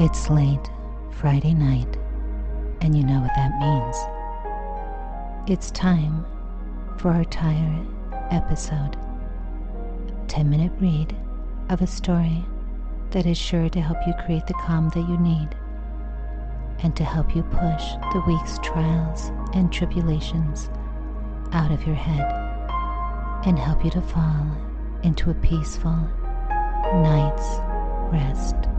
It's late Friday night, and you know what that means. It's time for our tire episode. a 10 minute read of a story that is sure to help you create the calm that you need and to help you push the week's trials and tribulations out of your head and help you to fall into a peaceful night's rest.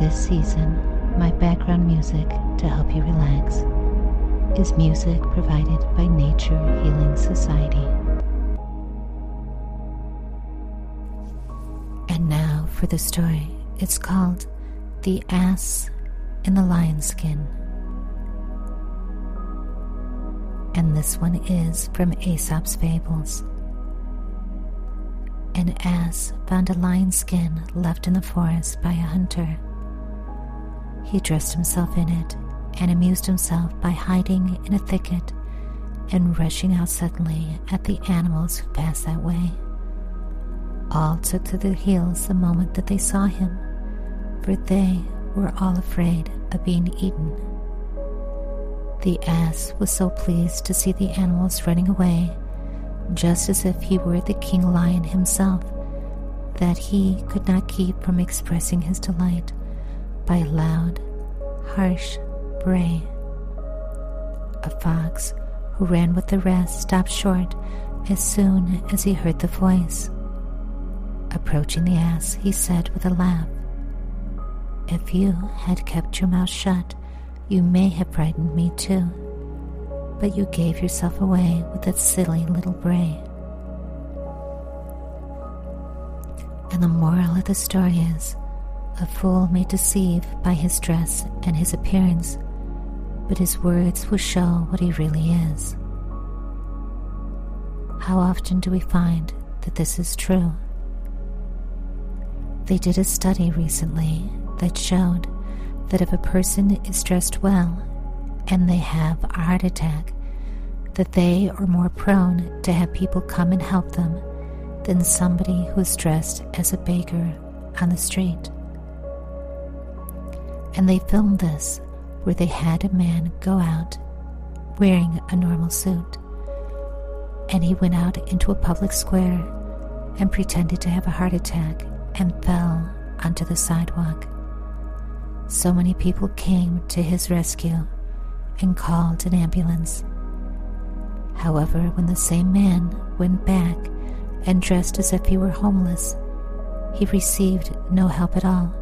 This season, my background music to help you relax is music provided by Nature Healing Society. And now for the story. It's called The Ass in the Lion Skin. And this one is from Aesop's Fables. An ass found a lion skin left in the forest by a hunter. He dressed himself in it and amused himself by hiding in a thicket and rushing out suddenly at the animals who passed that way. All took to their heels the moment that they saw him, for they were all afraid of being eaten. The ass was so pleased to see the animals running away, just as if he were the king lion himself, that he could not keep from expressing his delight by loud, harsh bray. A fox who ran with the rest stopped short as soon as he heard the voice. Approaching the ass, he said with a laugh, If you had kept your mouth shut, you may have frightened me too, but you gave yourself away with that silly little bray. And the moral of the story is a fool may deceive by his dress and his appearance, but his words will show what he really is. How often do we find that this is true? They did a study recently that showed that if a person is dressed well and they have a heart attack, that they are more prone to have people come and help them than somebody who is dressed as a beggar on the street. And they filmed this where they had a man go out wearing a normal suit. And he went out into a public square and pretended to have a heart attack and fell onto the sidewalk. So many people came to his rescue and called an ambulance. However, when the same man went back and dressed as if he were homeless, he received no help at all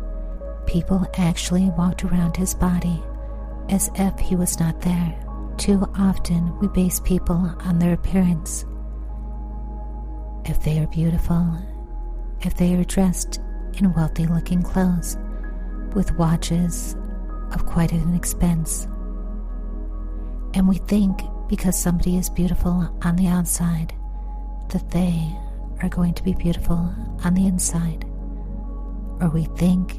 People actually walked around his body as if he was not there. Too often we base people on their appearance. If they are beautiful, if they are dressed in wealthy looking clothes, with watches of quite an expense. And we think because somebody is beautiful on the outside, that they are going to be beautiful on the inside. Or we think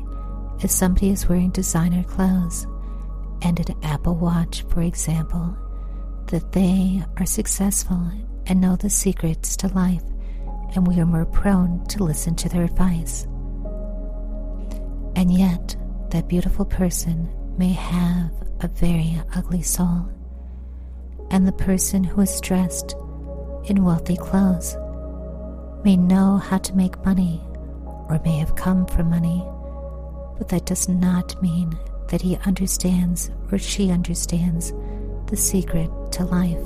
if somebody is wearing designer clothes and an Apple Watch, for example, that they are successful and know the secrets to life, and we are more prone to listen to their advice. And yet, that beautiful person may have a very ugly soul, and the person who is dressed in wealthy clothes may know how to make money or may have come from money but that does not mean that he understands or she understands the secret to life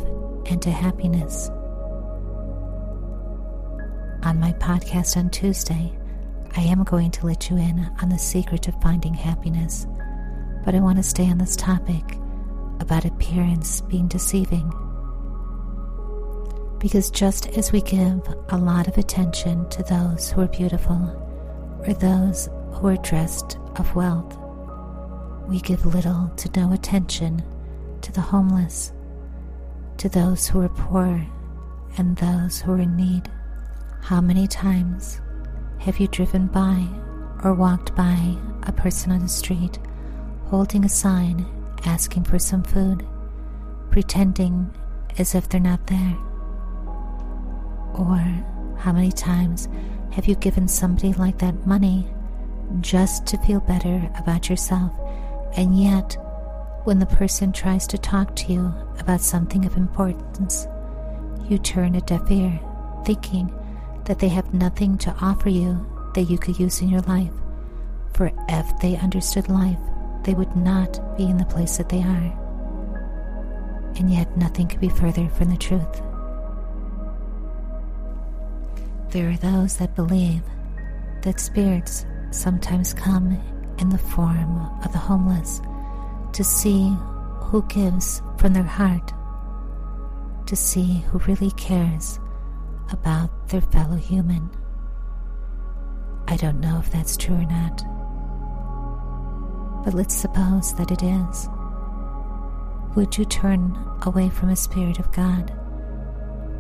and to happiness. On my podcast on Tuesday, I am going to let you in on the secret of finding happiness, but I want to stay on this topic about appearance being deceiving. Because just as we give a lot of attention to those who are beautiful or those are dressed of wealth, we give little to no attention to the homeless, to those who are poor and those who are in need. How many times have you driven by or walked by a person on the street holding a sign asking for some food, pretending as if they're not there? Or how many times have you given somebody like that money just to feel better about yourself, and yet, when the person tries to talk to you about something of importance, you turn a deaf ear, thinking that they have nothing to offer you that you could use in your life? For if they understood life, they would not be in the place that they are. And yet, nothing could be further from the truth. There are those that believe that spirits sometimes come in the form of the homeless to see who gives from their heart, to see who really cares about their fellow human. I don't know if that's true or not, but let's suppose that it is. Would you turn away from a spirit of God?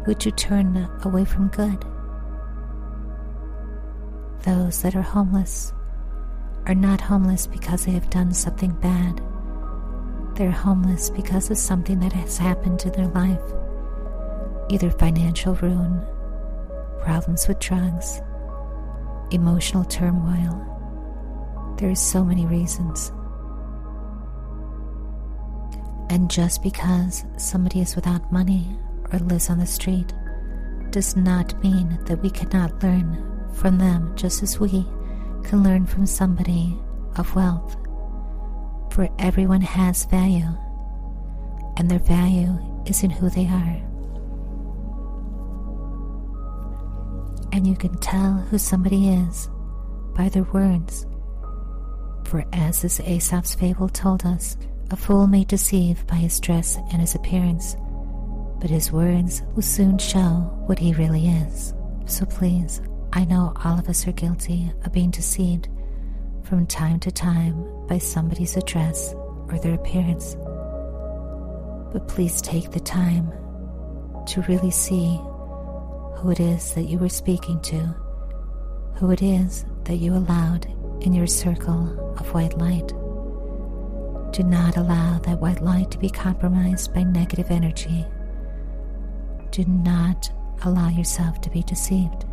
Would you turn away from good? Those that are homeless are not homeless because they have done something bad. They're homeless because of something that has happened to their life either financial ruin, problems with drugs, emotional turmoil. There are so many reasons. And just because somebody is without money or lives on the street does not mean that we cannot learn from them just as we can learn from somebody of wealth. For everyone has value, and their value is in who they are. And you can tell who somebody is by their words. For as this Aesop's fable told us, a fool may deceive by his dress and his appearance, but his words will soon show what he really is. So please I know all of us are guilty of being deceived from time to time by somebody's address or their appearance. But please take the time to really see who it is that you were speaking to, who it is that you allowed in your circle of white light. Do not allow that white light to be compromised by negative energy. Do not allow yourself to be deceived.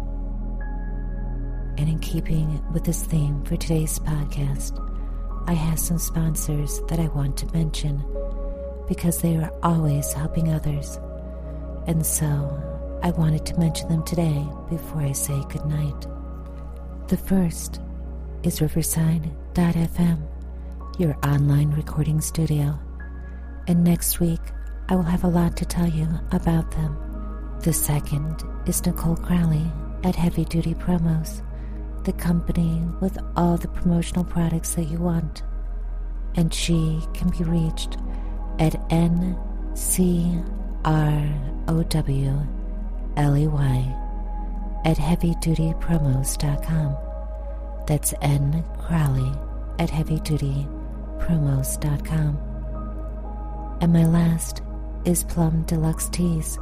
And in keeping with this theme for today's podcast, I have some sponsors that I want to mention because they are always helping others. And so I wanted to mention them today before I say goodnight. The first is Riverside.fm, your online recording studio. And next week, I will have a lot to tell you about them. The second is Nicole Crowley at Heavy Duty Promos the company with all the promotional products that you want. And she can be reached at ncrowley at heavydutypromos.com. That's N Crowley at heavydutypromos.com. And my last is Plum Deluxe Teas.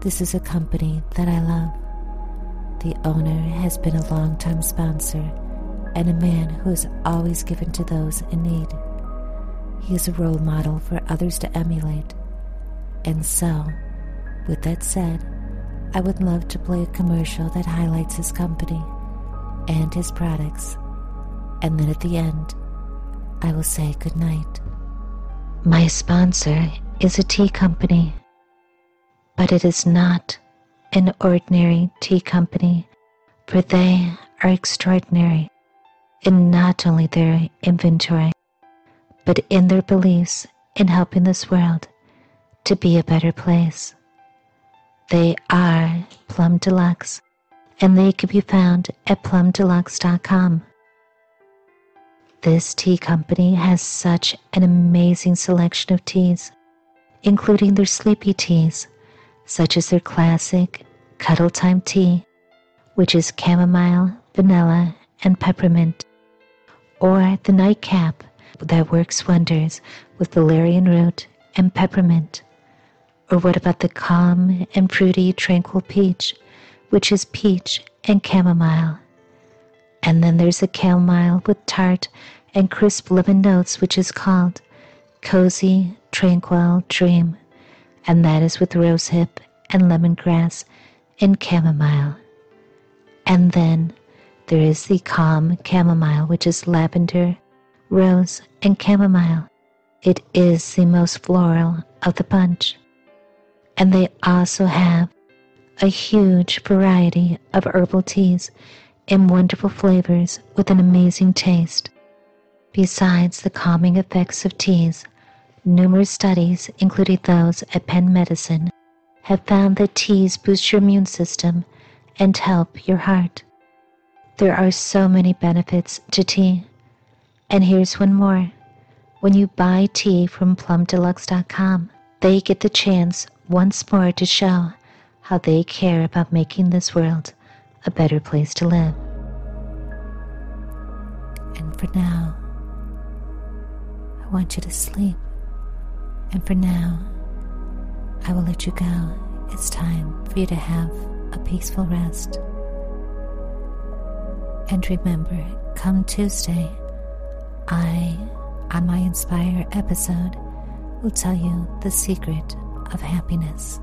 This is a company that I love. The owner has been a long-time sponsor and a man who has always given to those in need. He is a role model for others to emulate. And so, with that said, I would love to play a commercial that highlights his company and his products. And then at the end, I will say goodnight. My sponsor is a tea company, but it is not an ordinary tea company, for they are extraordinary in not only their inventory, but in their beliefs in helping this world to be a better place. They are Plum Deluxe, and they can be found at plumdeluxe.com. This tea company has such an amazing selection of teas, including their sleepy teas, such as their classic Cuddle Time tea, which is chamomile, vanilla, and peppermint, or the nightcap that works wonders with valerian root and peppermint. Or what about the calm and fruity tranquil peach, which is peach and chamomile? And then there's a chamomile with tart and crisp lemon notes, which is called Cozy Tranquil Dream, and that is with rosehip and lemongrass and chamomile. And then there is the calm chamomile, which is lavender, rose, and chamomile. It is the most floral of the bunch. And they also have a huge variety of herbal teas in wonderful flavors with an amazing taste. Besides the calming effects of teas, numerous studies, including those at Penn Medicine, have found that teas boost your immune system and help your heart. There are so many benefits to tea. And here's one more. When you buy tea from plumdeluxe.com, they get the chance once more to show how they care about making this world a better place to live. And for now, I want you to sleep. And for now, I will let you go. It's time for you to have a peaceful rest. And remember, come Tuesday, I, on my Inspire episode, will tell you the secret of happiness.